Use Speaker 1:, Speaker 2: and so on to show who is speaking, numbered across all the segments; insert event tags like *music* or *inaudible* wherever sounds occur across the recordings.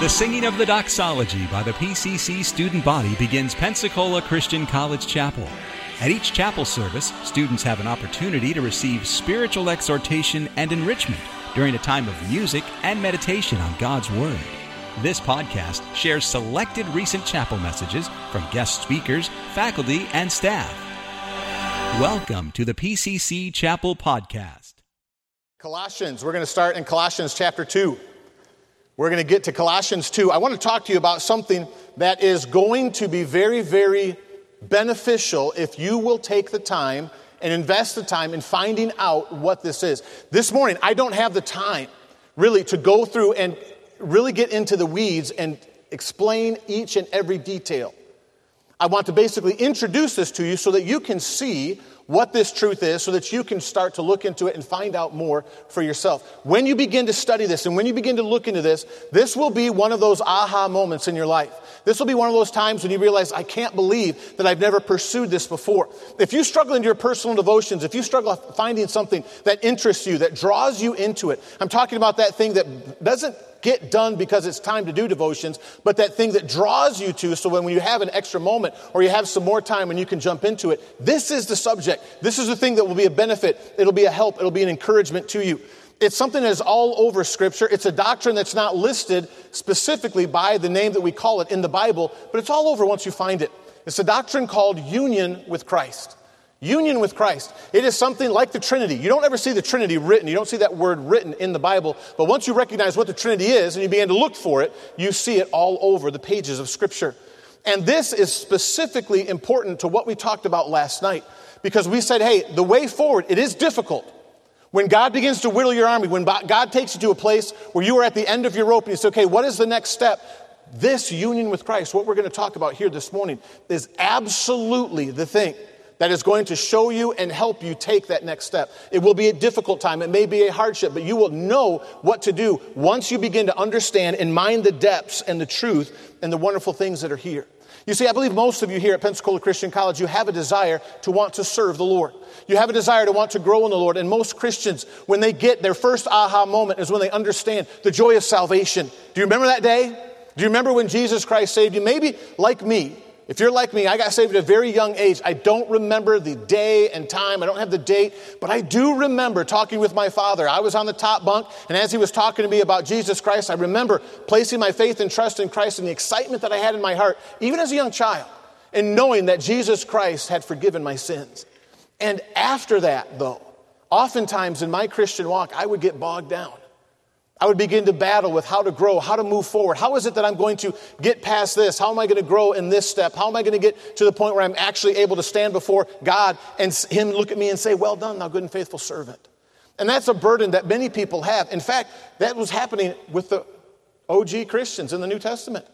Speaker 1: The singing of the doxology by the PCC student body begins Pensacola Christian College Chapel. At each chapel service, students have an opportunity to receive spiritual exhortation and enrichment during a time of music and meditation on God's Word. This podcast shares selected recent chapel messages from guest speakers, faculty, and staff. Welcome to the PCC Chapel Podcast.
Speaker 2: Colossians, we're going to start in Colossians chapter 2. We're going to get to Colossians 2. I want to talk to you about something that is going to be very, very beneficial if you will take the time and invest the time in finding out what this is. This morning, I don't have the time really to go through and really get into the weeds and explain each and every detail. I want to basically introduce this to you so that you can see what this truth is so that you can start to look into it and find out more for yourself. When you begin to study this and when you begin to look into this, this will be one of those aha moments in your life. This will be one of those times when you realize, I can't believe that I've never pursued this before. If you struggle in your personal devotions, if you struggle finding something that interests you, that draws you into it, I'm talking about that thing that doesn't get done because it's time to do devotions, but that thing that draws you to so when you have an extra moment or you have some more time and you can jump into it, this is the subject. This is the thing that will be a benefit. It'll be a help. It'll be an encouragement to you. It's something that is all over Scripture. It's a doctrine that's not listed specifically by the name that we call it in the Bible, but it's all over once you find it. It's a doctrine called union with Christ. Union with Christ. It is something like the Trinity. You don't ever see the Trinity written. You don't see that word written in the Bible. But once you recognize what the Trinity is and you begin to look for it, you see it all over the pages of Scripture. And this is specifically important to what we talked about last night because we said, hey, the way forward, it is difficult. When God begins to whittle your army, when God takes you to a place where you are at the end of your rope and you say, okay, what is the next step? This union with Christ, what we're going to talk about here this morning, is absolutely the thing that is going to show you and help you take that next step. It will be a difficult time, it may be a hardship, but you will know what to do once you begin to understand and mind the depths and the truth and the wonderful things that are here. You see, I believe most of you here at Pensacola Christian College, you have a desire to want to serve the Lord. You have a desire to want to grow in the Lord. And most Christians, when they get their first aha moment, is when they understand the joy of salvation. Do you remember that day? Do you remember when Jesus Christ saved you? Maybe like me, if you're like me, I got saved at a very young age. I don't remember the day and time. I don't have the date, but I do remember talking with my father. I was on the top bunk, and as he was talking to me about Jesus Christ, I remember placing my faith and trust in Christ and the excitement that I had in my heart, even as a young child, and knowing that Jesus Christ had forgiven my sins. And after that, though, oftentimes in my Christian walk, I would get bogged down. I would begin to battle with how to grow, how to move forward. How is it that I'm going to get past this? How am I going to grow in this step? How am I going to get to the point where I'm actually able to stand before God and Him look at me and say, Well done, thou good and faithful servant? And that's a burden that many people have. In fact, that was happening with the OG Christians in the New Testament.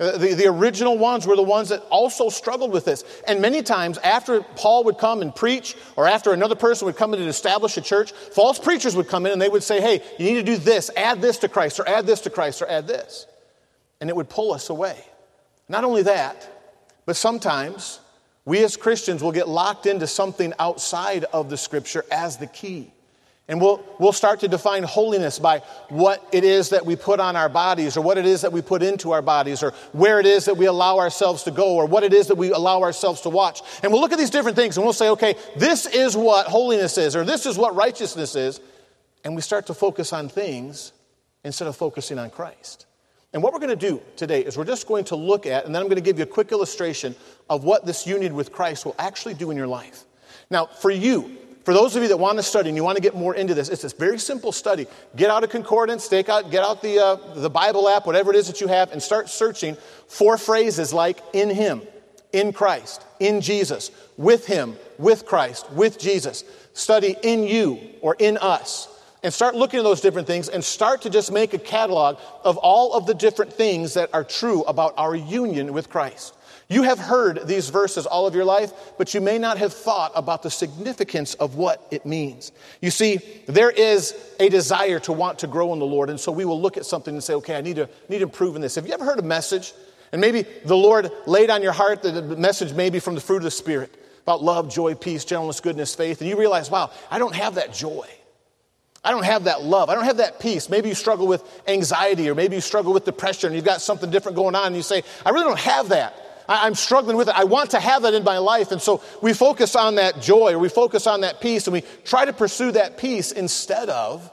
Speaker 2: Uh, the, the original ones were the ones that also struggled with this. And many times, after Paul would come and preach, or after another person would come in and establish a church, false preachers would come in and they would say, Hey, you need to do this, add this to Christ, or add this to Christ, or add this. And it would pull us away. Not only that, but sometimes we as Christians will get locked into something outside of the scripture as the key. And we'll, we'll start to define holiness by what it is that we put on our bodies, or what it is that we put into our bodies, or where it is that we allow ourselves to go, or what it is that we allow ourselves to watch. And we'll look at these different things and we'll say, okay, this is what holiness is, or this is what righteousness is. And we start to focus on things instead of focusing on Christ. And what we're going to do today is we're just going to look at, and then I'm going to give you a quick illustration of what this union with Christ will actually do in your life. Now, for you, for those of you that want to study and you want to get more into this, it's this very simple study. Get out a concordance, take out, get out the, uh, the Bible app, whatever it is that you have, and start searching for phrases like in Him, in Christ, in Jesus, with Him, with Christ, with Jesus. Study in you or in us. And start looking at those different things and start to just make a catalog of all of the different things that are true about our union with Christ. You have heard these verses all of your life, but you may not have thought about the significance of what it means. You see, there is a desire to want to grow in the Lord, and so we will look at something and say, okay, I need to, need to improve in this. Have you ever heard a message? And maybe the Lord laid on your heart the message maybe from the fruit of the Spirit about love, joy, peace, gentleness, goodness, faith, and you realize, wow, I don't have that joy. I don't have that love. I don't have that peace. Maybe you struggle with anxiety or maybe you struggle with depression and you've got something different going on and you say, I really don't have that. I, am struggling with it. I want to have that in my life. And so we focus on that joy or we focus on that peace and we try to pursue that peace instead of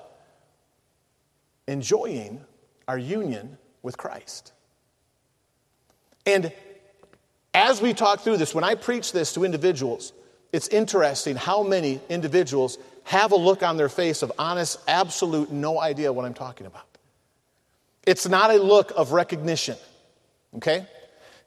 Speaker 2: enjoying our union with Christ. And as we talk through this, when I preach this to individuals, it's interesting how many individuals have a look on their face of honest, absolute no idea what I'm talking about. It's not a look of recognition, okay?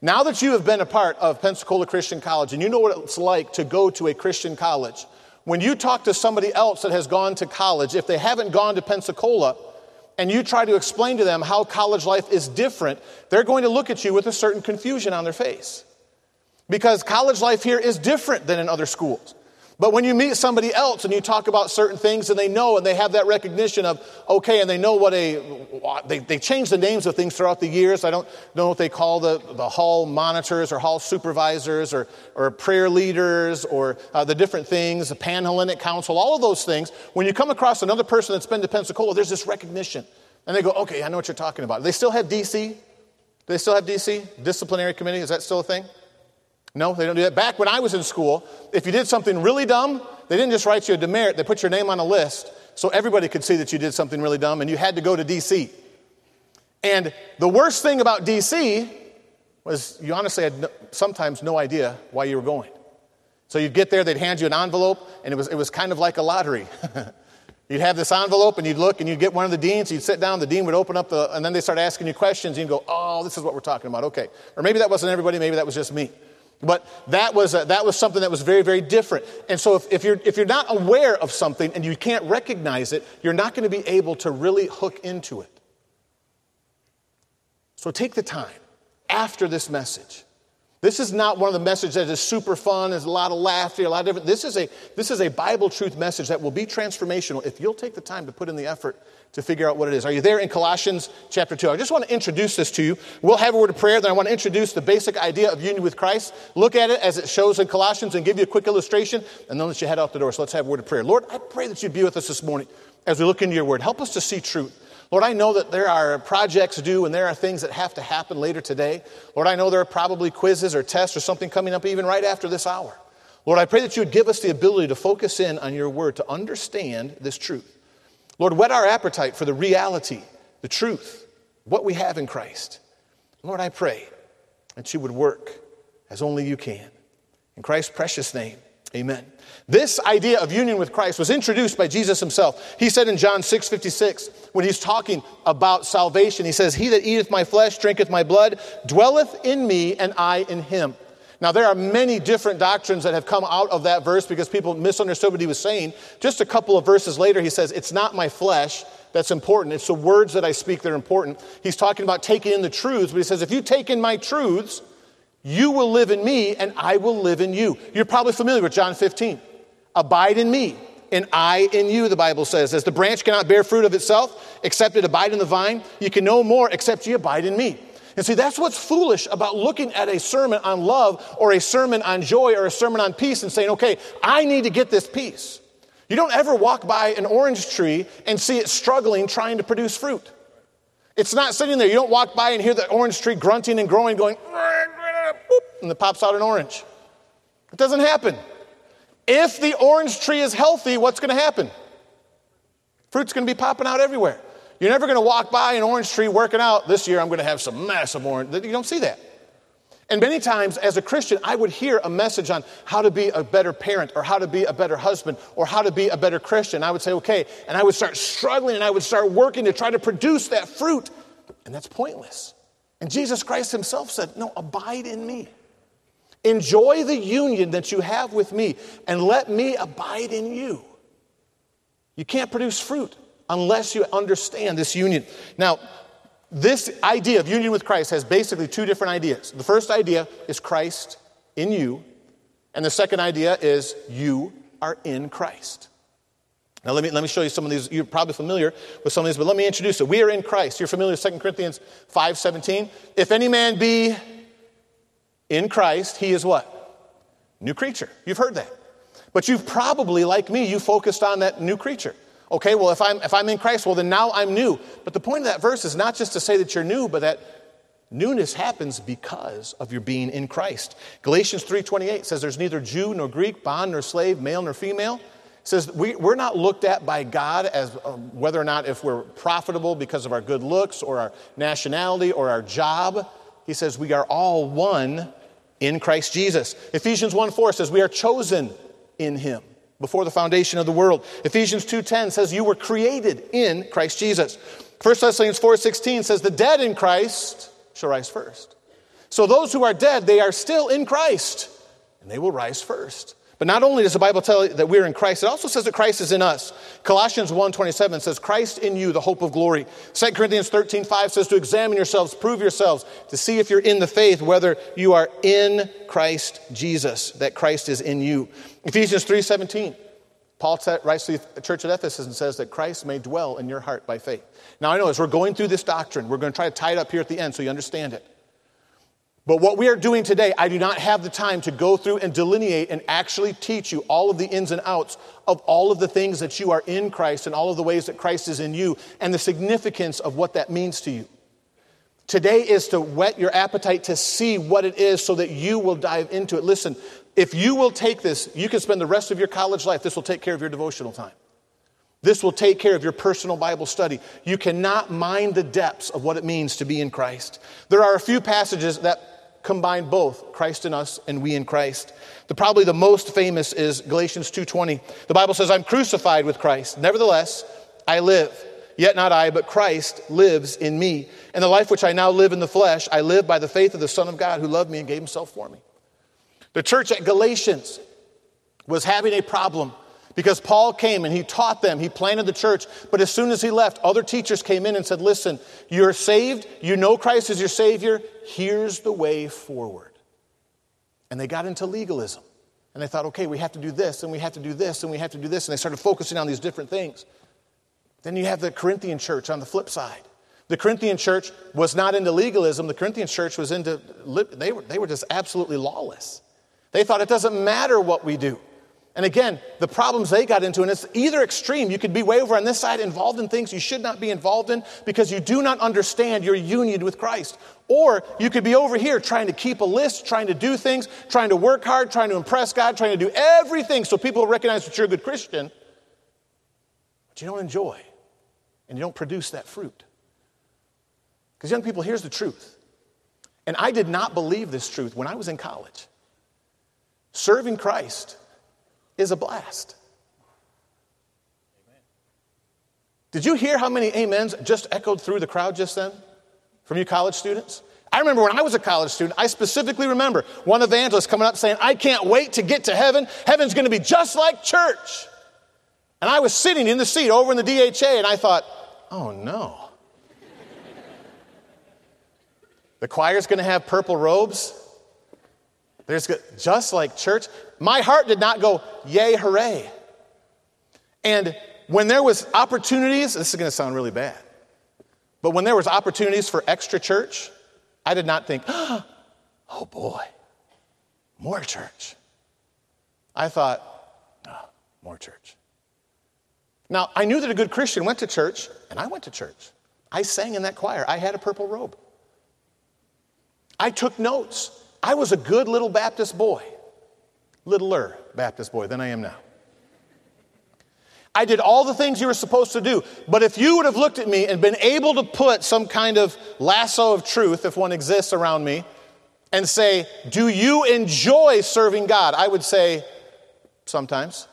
Speaker 2: Now that you have been a part of Pensacola Christian College and you know what it's like to go to a Christian college, when you talk to somebody else that has gone to college, if they haven't gone to Pensacola, and you try to explain to them how college life is different, they're going to look at you with a certain confusion on their face. Because college life here is different than in other schools. But when you meet somebody else and you talk about certain things and they know and they have that recognition of, okay, and they know what a, they, they change the names of things throughout the years. I don't know what they call the, the hall monitors or hall supervisors or, or prayer leaders or uh, the different things, the Panhellenic Council, all of those things. When you come across another person that's been to Pensacola, there's this recognition. And they go, okay, I know what you're talking about. They still have DC? They still have DC? Disciplinary committee? Is that still a thing? No, they don't do that. Back when I was in school, if you did something really dumb, they didn't just write you a demerit, they put your name on a list so everybody could see that you did something really dumb and you had to go to DC. And the worst thing about DC was you honestly had no, sometimes no idea why you were going. So you'd get there, they'd hand you an envelope, and it was, it was kind of like a lottery. *laughs* you'd have this envelope, and you'd look, and you'd get one of the deans, you'd sit down, the dean would open up the, and then they start asking you questions, and you'd go, oh, this is what we're talking about, okay. Or maybe that wasn't everybody, maybe that was just me. But that was, a, that was something that was very, very different. And so if, if, you're, if you're not aware of something and you can't recognize it, you're not going to be able to really hook into it. So take the time after this message. This is not one of the messages that is super fun, there's a lot of laughter, a lot of different. This is, a, this is a Bible truth message that will be transformational if you'll take the time to put in the effort to figure out what it is. Are you there in Colossians chapter 2? I just want to introduce this to you. We'll have a word of prayer, then I want to introduce the basic idea of union with Christ. Look at it as it shows in Colossians and give you a quick illustration, and then let you head out the door. So let's have a word of prayer. Lord, I pray that you'd be with us this morning as we look into your word. Help us to see truth. Lord, I know that there are projects due and there are things that have to happen later today. Lord, I know there are probably quizzes or tests or something coming up even right after this hour. Lord, I pray that you would give us the ability to focus in on your word, to understand this truth. Lord, whet our appetite for the reality, the truth, what we have in Christ. Lord, I pray that you would work as only you can. In Christ's precious name, amen. This idea of union with Christ was introduced by Jesus himself. He said in John 6 56, when he's talking about salvation, he says, He that eateth my flesh, drinketh my blood, dwelleth in me, and I in him. Now, there are many different doctrines that have come out of that verse because people misunderstood what he was saying. Just a couple of verses later, he says, It's not my flesh that's important. It's the words that I speak that are important. He's talking about taking in the truths, but he says, If you take in my truths, you will live in me and I will live in you. You're probably familiar with John 15. Abide in me and I in you, the Bible says. As the branch cannot bear fruit of itself except it abide in the vine, you can no more except ye abide in me. And see, that's what's foolish about looking at a sermon on love or a sermon on joy or a sermon on peace and saying, okay, I need to get this peace. You don't ever walk by an orange tree and see it struggling trying to produce fruit. It's not sitting there. You don't walk by and hear the orange tree grunting and growing, going, and it pops out an orange. It doesn't happen. If the orange tree is healthy, what's going to happen? Fruit's going to be popping out everywhere. You're never going to walk by an orange tree working out. This year I'm going to have some massive orange. You don't see that. And many times as a Christian, I would hear a message on how to be a better parent or how to be a better husband or how to be a better Christian. I would say, okay. And I would start struggling and I would start working to try to produce that fruit. And that's pointless. And Jesus Christ himself said, no, abide in me. Enjoy the union that you have with me and let me abide in you. You can't produce fruit unless you understand this union. Now, this idea of union with Christ has basically two different ideas. The first idea is Christ in you, and the second idea is you are in Christ. Now, let me, let me show you some of these. You're probably familiar with some of these, but let me introduce it. We are in Christ. You're familiar with 2 Corinthians 5 17. If any man be in Christ, he is what? New creature. You've heard that. But you've probably, like me, you focused on that new creature. Okay, well, if I'm, if I'm in Christ, well, then now I'm new. But the point of that verse is not just to say that you're new, but that newness happens because of your being in Christ. Galatians 3.28 says there's neither Jew nor Greek, bond nor slave, male nor female. It says we, we're not looked at by God as uh, whether or not if we're profitable because of our good looks or our nationality or our job. He says we are all one in Christ Jesus. Ephesians 1 4 says we are chosen in him before the foundation of the world. Ephesians 2:10 says you were created in Christ Jesus. 1 Thessalonians 4:16 says the dead in Christ shall rise first. So those who are dead, they are still in Christ, and they will rise first. But not only does the Bible tell you that we're in Christ, it also says that Christ is in us. Colossians 1.27 says, Christ in you, the hope of glory. 2 Corinthians 13.5 says to examine yourselves, prove yourselves, to see if you're in the faith, whether you are in Christ Jesus, that Christ is in you. Ephesians 3.17, Paul writes to the church at Ephesus and says that Christ may dwell in your heart by faith. Now I know as we're going through this doctrine, we're going to try to tie it up here at the end so you understand it. But what we are doing today, I do not have the time to go through and delineate and actually teach you all of the ins and outs of all of the things that you are in Christ and all of the ways that Christ is in you and the significance of what that means to you. Today is to whet your appetite to see what it is so that you will dive into it. Listen, if you will take this, you can spend the rest of your college life. This will take care of your devotional time. This will take care of your personal Bible study. You cannot mind the depths of what it means to be in Christ. There are a few passages that combine both Christ in us and we in Christ. The probably the most famous is Galatians 2:20. The Bible says, "I'm crucified with Christ. Nevertheless, I live. Yet not I, but Christ lives in me. And the life which I now live in the flesh, I live by the faith of the Son of God who loved me and gave himself for me." The church at Galatians was having a problem because Paul came and he taught them, he planted the church, but as soon as he left, other teachers came in and said, Listen, you're saved, you know Christ is your Savior, here's the way forward. And they got into legalism. And they thought, okay, we have to do this, and we have to do this, and we have to do this. And they started focusing on these different things. Then you have the Corinthian church on the flip side. The Corinthian church was not into legalism. The Corinthian church was into, they were, they were just absolutely lawless. They thought it doesn't matter what we do. And again, the problems they got into, and it's either extreme. You could be way over on this side involved in things you should not be involved in because you do not understand your union with Christ. Or you could be over here trying to keep a list, trying to do things, trying to work hard, trying to impress God, trying to do everything so people recognize that you're a good Christian, but you don't enjoy and you don't produce that fruit. Because, young people, here's the truth. And I did not believe this truth when I was in college. Serving Christ is a blast. Did you hear how many amens just echoed through the crowd just then from you college students? I remember when I was a college student, I specifically remember one evangelist coming up saying, I can't wait to get to heaven. Heaven's going to be just like church. And I was sitting in the seat over in the DHA and I thought, oh no. the choir's going to have purple robes. There's just like church. My heart did not go, yay, hooray. And when there was opportunities, this is going to sound really bad, but when there was opportunities for extra church, I did not think, *gasps* oh boy, more church. I thought, oh, more church. Now, I knew that a good Christian went to church, and I went to church. I sang in that choir. I had a purple robe. I took notes. I was a good little Baptist boy, littler Baptist boy than I am now. I did all the things you were supposed to do. But if you would have looked at me and been able to put some kind of lasso of truth, if one exists around me, and say, Do you enjoy serving God? I would say, Sometimes,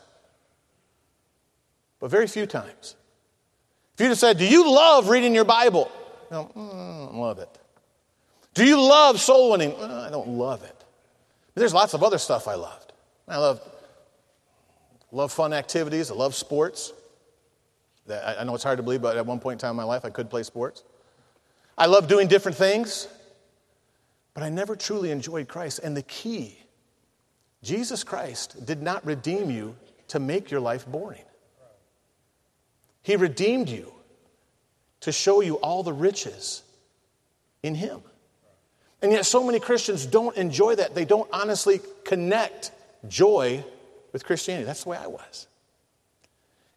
Speaker 2: but very few times. If you'd have said, Do you love reading your Bible? No, mm, love it. Do you love soul winning? I don't love it. There's lots of other stuff I loved. I love, love fun activities. I love sports. I know it's hard to believe, but at one point in time in my life, I could play sports. I love doing different things, but I never truly enjoyed Christ. And the key Jesus Christ did not redeem you to make your life boring, He redeemed you to show you all the riches in Him. And yet, so many Christians don't enjoy that. They don't honestly connect joy with Christianity. That's the way I was.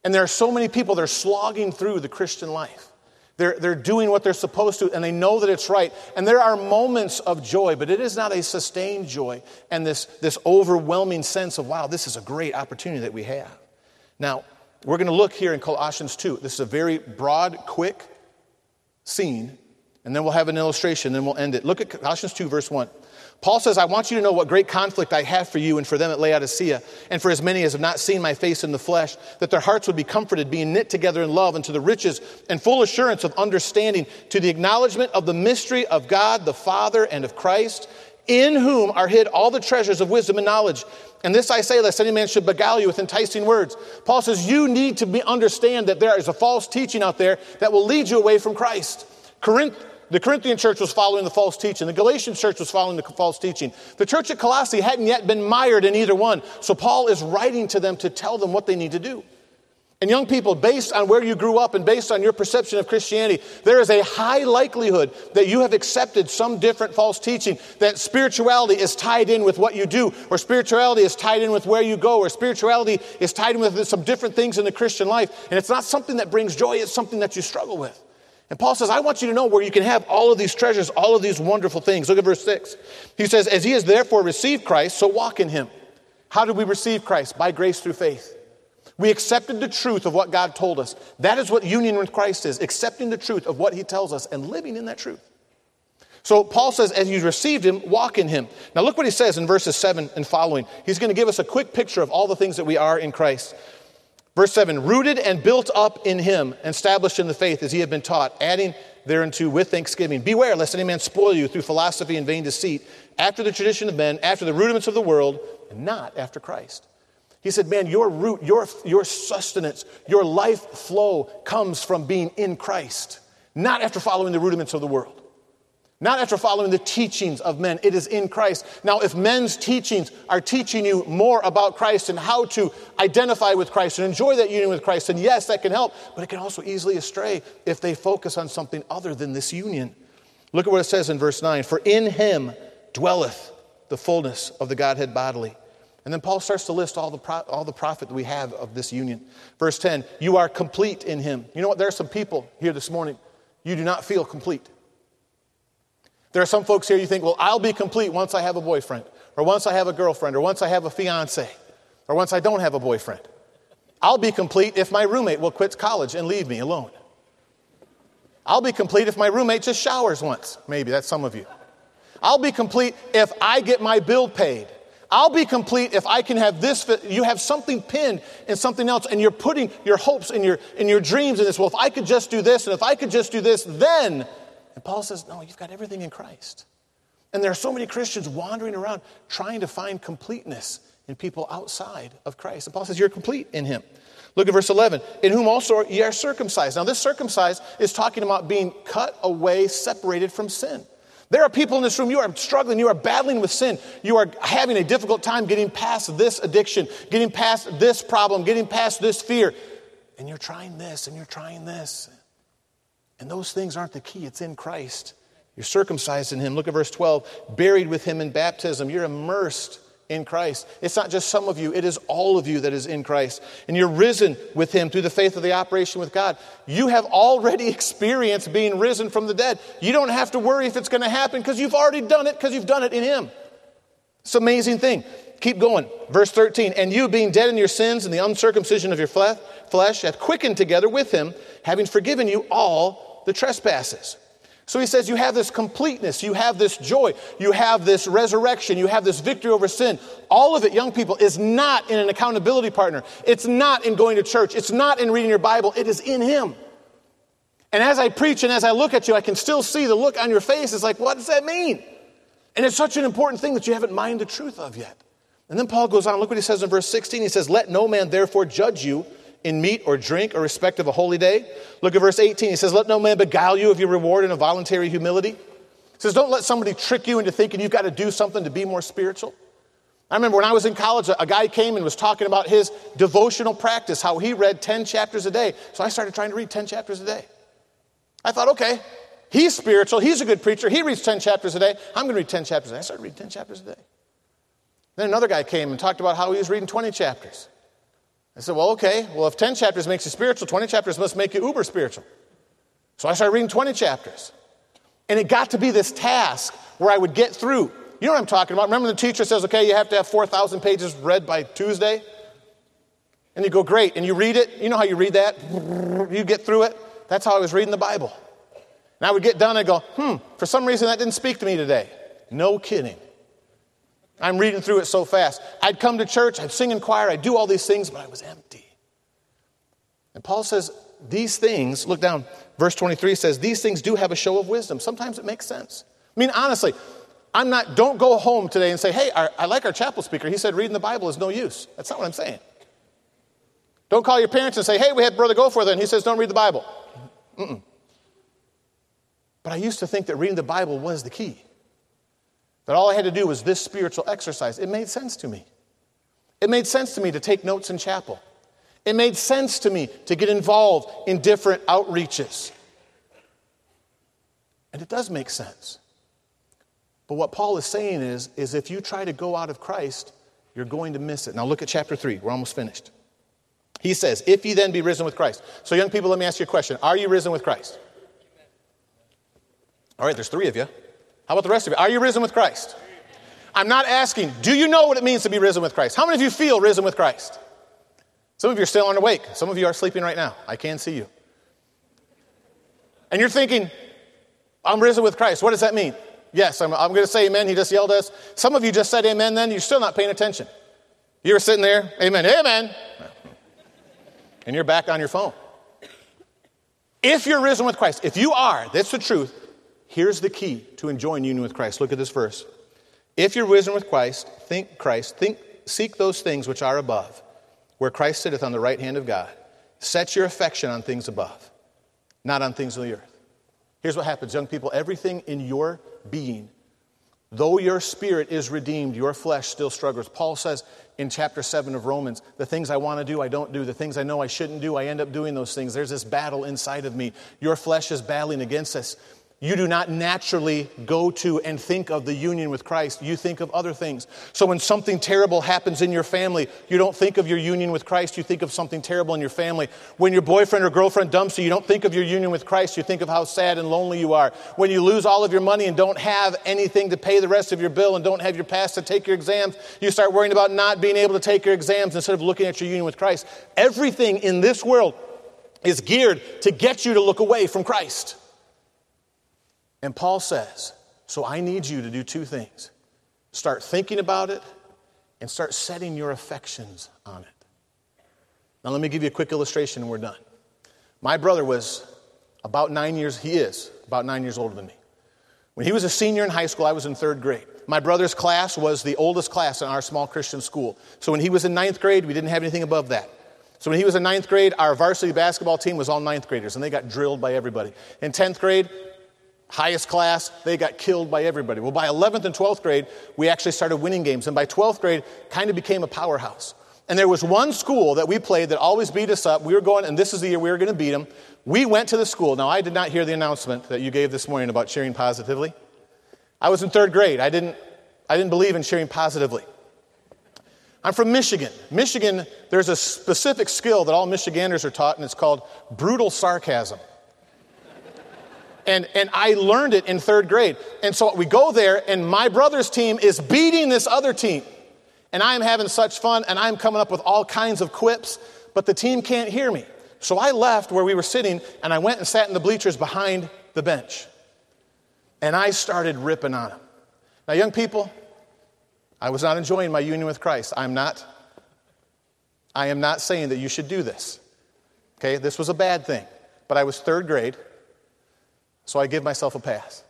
Speaker 2: And there are so many people that are slogging through the Christian life. They're, they're doing what they're supposed to, and they know that it's right. And there are moments of joy, but it is not a sustained joy and this, this overwhelming sense of, wow, this is a great opportunity that we have. Now, we're going to look here in Colossians 2. This is a very broad, quick scene, and then we'll have an illustration, then we'll end it. Look at Colossians 2, verse 1. Paul says, I want you to know what great conflict I have for you and for them at Laodicea, and for as many as have not seen my face in the flesh, that their hearts would be comforted, being knit together in love, and to the riches and full assurance of understanding, to the acknowledgement of the mystery of God the Father and of Christ, in whom are hid all the treasures of wisdom and knowledge. And this I say, lest any man should beguile you with enticing words. Paul says, You need to be, understand that there is a false teaching out there that will lead you away from Christ. Corinth, the Corinthian church was following the false teaching. The Galatian church was following the false teaching. The church at Colossae hadn't yet been mired in either one. So Paul is writing to them to tell them what they need to do. And young people, based on where you grew up and based on your perception of Christianity, there is a high likelihood that you have accepted some different false teaching, that spirituality is tied in with what you do, or spirituality is tied in with where you go, or spirituality is tied in with some different things in the Christian life. And it's not something that brings joy, it's something that you struggle with. And Paul says, I want you to know where you can have all of these treasures, all of these wonderful things. Look at verse 6. He says, As he has therefore received Christ, so walk in him. How did we receive Christ? By grace through faith. We accepted the truth of what God told us. That is what union with Christ is accepting the truth of what he tells us and living in that truth. So Paul says, as you received him, walk in him. Now look what he says in verses 7 and following. He's going to give us a quick picture of all the things that we are in Christ. Verse 7 rooted and built up in him, established in the faith as he had been taught, adding thereunto with thanksgiving. Beware lest any man spoil you through philosophy and vain deceit, after the tradition of men, after the rudiments of the world, and not after Christ. He said, Man, your root, your, your sustenance, your life flow comes from being in Christ, not after following the rudiments of the world. Not after following the teachings of men. It is in Christ. Now, if men's teachings are teaching you more about Christ and how to identify with Christ and enjoy that union with Christ, then yes, that can help, but it can also easily astray if they focus on something other than this union. Look at what it says in verse 9 For in him dwelleth the fullness of the Godhead bodily. And then Paul starts to list all the, pro- all the profit that we have of this union. Verse 10 You are complete in him. You know what? There are some people here this morning, you do not feel complete. There are some folks here you think, well, I'll be complete once I have a boyfriend, or once I have a girlfriend, or once I have a fiance, or once I don't have a boyfriend. I'll be complete if my roommate will quit college and leave me alone. I'll be complete if my roommate just showers once. Maybe that's some of you. I'll be complete if I get my bill paid. I'll be complete if I can have this. You have something pinned and something else, and you're putting your hopes and your, and your dreams in this. Well, if I could just do this, and if I could just do this, then and Paul says, No, you've got everything in Christ. And there are so many Christians wandering around trying to find completeness in people outside of Christ. And Paul says, You're complete in him. Look at verse 11. In whom also ye are circumcised. Now, this circumcised is talking about being cut away, separated from sin. There are people in this room, you are struggling, you are battling with sin. You are having a difficult time getting past this addiction, getting past this problem, getting past this fear. And you're trying this and you're trying this. And those things aren't the key, it's in Christ. You're circumcised in Him. Look at verse 12. Buried with Him in baptism. You're immersed in Christ. It's not just some of you, it is all of you that is in Christ. And you're risen with Him through the faith of the operation with God. You have already *laughs* experienced being risen from the dead. You don't have to worry if it's going to happen because you've already done it because you've done it in Him. It's an amazing thing. Keep going. Verse 13. And you, being dead in your sins and the uncircumcision of your flesh, hath quickened together with Him, having forgiven you all the trespasses. So he says, You have this completeness, you have this joy, you have this resurrection, you have this victory over sin. All of it, young people, is not in an accountability partner. It's not in going to church. It's not in reading your Bible. It is in Him. And as I preach and as I look at you, I can still see the look on your face. It's like, what does that mean? And it's such an important thing that you haven't mined the truth of yet. And then Paul goes on, look what he says in verse 16. He says, Let no man therefore judge you in meat or drink or respect of a holy day. Look at verse 18. He says, Let no man beguile you of your reward in a voluntary humility. He says, Don't let somebody trick you into thinking you've got to do something to be more spiritual. I remember when I was in college, a guy came and was talking about his devotional practice, how he read 10 chapters a day. So I started trying to read 10 chapters a day. I thought, okay, he's spiritual, he's a good preacher, he reads 10 chapters a day. I'm going to read 10 chapters a day. I started reading 10 chapters a day. Then another guy came and talked about how he was reading 20 chapters. I said, well, okay. Well, if 10 chapters makes you spiritual, 20 chapters must make you uber spiritual. So I started reading 20 chapters. And it got to be this task where I would get through. You know what I'm talking about? Remember the teacher says, okay, you have to have 4,000 pages read by Tuesday? And you go, great. And you read it. You know how you read that? *laughs* You get through it. That's how I was reading the Bible. And I would get done and go, hmm, for some reason that didn't speak to me today. No kidding. I'm reading through it so fast. I'd come to church, I'd sing in choir, I'd do all these things, but I was empty. And Paul says, these things, look down, verse 23 says, these things do have a show of wisdom. Sometimes it makes sense. I mean, honestly, I'm not, don't go home today and say, hey, our, I like our chapel speaker. He said reading the Bible is no use. That's not what I'm saying. Don't call your parents and say, hey, we had Brother Goforth, and he says, don't read the Bible. Mm-mm. But I used to think that reading the Bible was the key. That all I had to do was this spiritual exercise. It made sense to me. It made sense to me to take notes in chapel. It made sense to me to get involved in different outreaches. And it does make sense. But what Paul is saying is, is if you try to go out of Christ, you're going to miss it. Now look at chapter 3. We're almost finished. He says, If ye then be risen with Christ. So, young people, let me ask you a question Are you risen with Christ? All right, there's three of you. How about the rest of you? Are you risen with Christ? I'm not asking, do you know what it means to be risen with Christ? How many of you feel risen with Christ? Some of you are still unawake. Some of you are sleeping right now. I can see you. And you're thinking, I'm risen with Christ. What does that mean? Yes, I'm, I'm going to say amen. He just yelled at us. Some of you just said amen then. You're still not paying attention. You were sitting there, amen, amen and you're back on your phone. If you're risen with Christ, if you are, that's the truth, here's the key to enjoying union with Christ. Look at this verse. If you're risen with Christ, think Christ, think, seek those things which are above, where Christ sitteth on the right hand of God. Set your affection on things above, not on things of the earth. Here's what happens, young people everything in your being Though your spirit is redeemed, your flesh still struggles. Paul says in chapter 7 of Romans, the things I want to do, I don't do. The things I know I shouldn't do, I end up doing those things. There's this battle inside of me. Your flesh is battling against us. You do not naturally go to and think of the union with Christ. You think of other things. So when something terrible happens in your family, you don't think of your union with Christ, you think of something terrible in your family. When your boyfriend or girlfriend dumps you, you don't think of your union with Christ, you think of how sad and lonely you are. When you lose all of your money and don't have anything to pay the rest of your bill and don't have your pass to take your exams, you start worrying about not being able to take your exams instead of looking at your union with Christ. Everything in this world is geared to get you to look away from Christ. And Paul says, So I need you to do two things start thinking about it and start setting your affections on it. Now, let me give you a quick illustration and we're done. My brother was about nine years, he is about nine years older than me. When he was a senior in high school, I was in third grade. My brother's class was the oldest class in our small Christian school. So when he was in ninth grade, we didn't have anything above that. So when he was in ninth grade, our varsity basketball team was all ninth graders, and they got drilled by everybody. In 10th grade, highest class, they got killed by everybody. Well, by 11th and 12th grade, we actually started winning games. And by 12th grade, kind of became a powerhouse. And there was one school that we played that always beat us up. We were going, and this is the year we were going to beat them. We went to the school. Now, I did not hear the announcement that you gave this morning about cheering positively. I was in third grade. I didn't, I didn't believe in cheering positively. I'm from Michigan. Michigan, there's a specific skill that all Michiganders are taught, and it's called brutal sarcasm. And, and I learned it in third grade. And so we go there, and my brother's team is beating this other team. And I'm having such fun, and I'm coming up with all kinds of quips, but the team can't hear me. So I left where we were sitting, and I went and sat in the bleachers behind the bench. And I started ripping on them. Now, young people, I was not enjoying my union with Christ. I'm not. I am not saying that you should do this. Okay, this was a bad thing. But I was third grade. So I give myself a pass.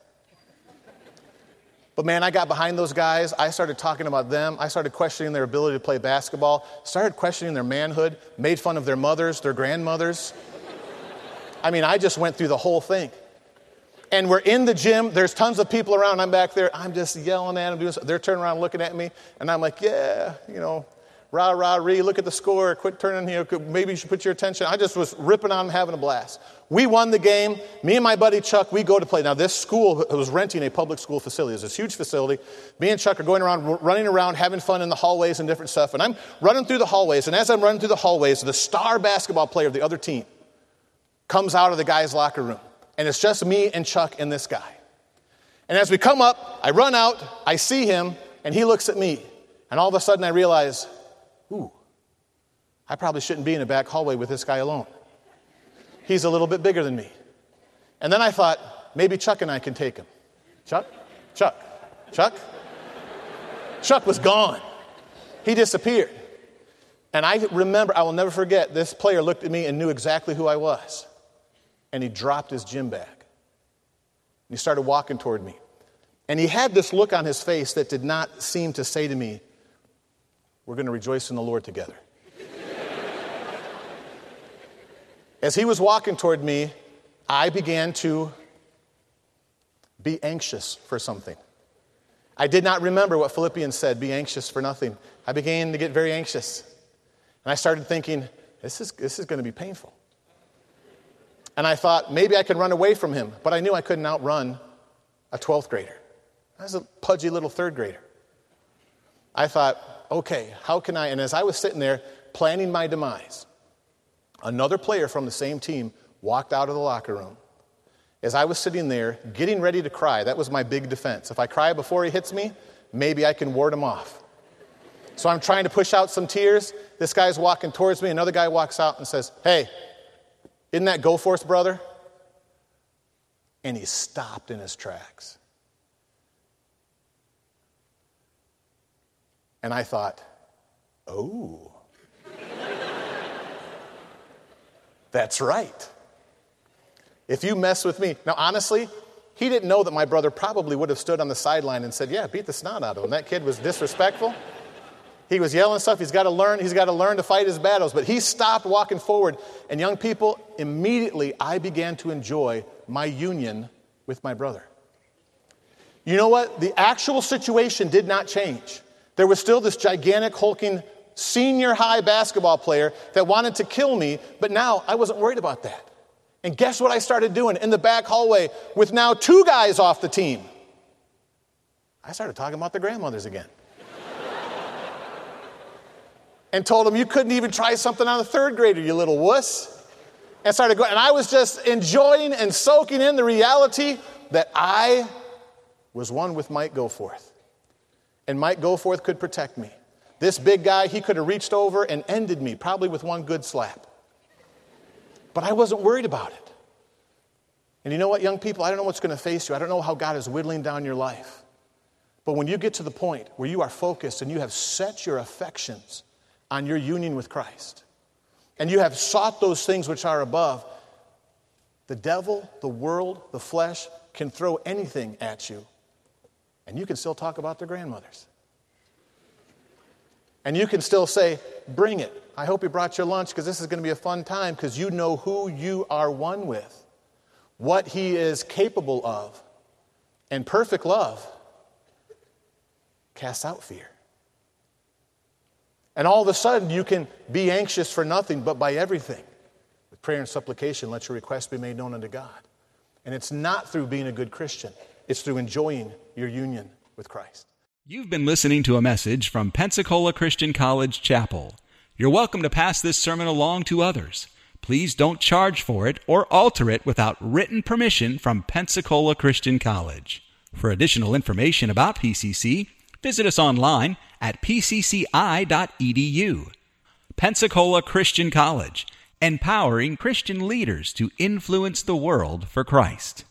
Speaker 2: But man, I got behind those guys. I started talking about them. I started questioning their ability to play basketball, started questioning their manhood, made fun of their mothers, their grandmothers. I mean, I just went through the whole thing. And we're in the gym. There's tons of people around. I'm back there. I'm just yelling at them. Doing, they're turning around looking at me. And I'm like, yeah, you know, rah, rah, ree, look at the score, quit turning, you know, maybe you should put your attention. I just was ripping on him, having a blast. We won the game. Me and my buddy Chuck, we go to play. Now, this school was renting a public school facility. It was a huge facility. Me and Chuck are going around, running around, having fun in the hallways and different stuff. And I'm running through the hallways. And as I'm running through the hallways, the star basketball player of the other team comes out of the guy's locker room. And it's just me and Chuck and this guy. And as we come up, I run out, I see him, and he looks at me. And all of a sudden I realize, ooh, I probably shouldn't be in a back hallway with this guy alone. He's a little bit bigger than me. And then I thought, maybe Chuck and I can take him. Chuck? Chuck? Chuck? Chuck was gone. He disappeared. And I remember, I will never forget, this player looked at me and knew exactly who I was. And he dropped his gym bag. And he started walking toward me. And he had this look on his face that did not seem to say to me, We're going to rejoice in the Lord together. *laughs* As he was walking toward me, I began to be anxious for something. I did not remember what Philippians said be anxious for nothing. I began to get very anxious. And I started thinking, this is, this is going to be painful. And I thought, maybe I could run away from him, but I knew I couldn't outrun a 12th grader. I was a pudgy little third grader. I thought, okay, how can I? And as I was sitting there planning my demise, another player from the same team walked out of the locker room. As I was sitting there getting ready to cry, that was my big defense. If I cry before he hits me, maybe I can ward him off. So I'm trying to push out some tears. This guy's walking towards me. Another guy walks out and says, Hey, isn't that Goforth, brother? And he stopped in his tracks. And I thought, Oh. That's right. If you mess with me. Now, honestly, he didn't know that my brother probably would have stood on the sideline and said, Yeah, beat the snot out of him. That kid was disrespectful. He was yelling stuff. He's got to learn. He's got to learn to fight his battles. But he stopped walking forward. And young people, immediately I began to enjoy my union with my brother. You know what? The actual situation did not change. There was still this gigantic, hulking senior high basketball player that wanted to kill me, but now I wasn't worried about that. And guess what I started doing in the back hallway with now two guys off the team? I started talking about the grandmothers again. *laughs* and told them, You couldn't even try something on a third grader, you little wuss. And started going. And I was just enjoying and soaking in the reality that I was one with Mike Goforth. And Mike Goforth could protect me. This big guy, he could have reached over and ended me, probably with one good slap. But I wasn't worried about it. And you know what, young people? I don't know what's going to face you. I don't know how God is whittling down your life. But when you get to the point where you are focused and you have set your affections on your union with Christ, and you have sought those things which are above, the devil, the world, the flesh can throw anything at you, and you can still talk about their grandmothers. And you can still say, Bring it. I hope you brought your lunch because this is going to be a fun time because you know who you are one with, what he is capable of. And perfect love casts out fear. And all of a sudden, you can be anxious for nothing, but by everything. With prayer and supplication, let your requests be made known unto God. And it's not through being a good Christian, it's through enjoying your union with Christ.
Speaker 1: You've been listening to a message from Pensacola Christian College Chapel. You're welcome to pass this sermon along to others. Please don't charge for it or alter it without written permission from Pensacola Christian College. For additional information about PCC, visit us online at pcci.edu. Pensacola Christian College, empowering Christian leaders to influence the world for Christ.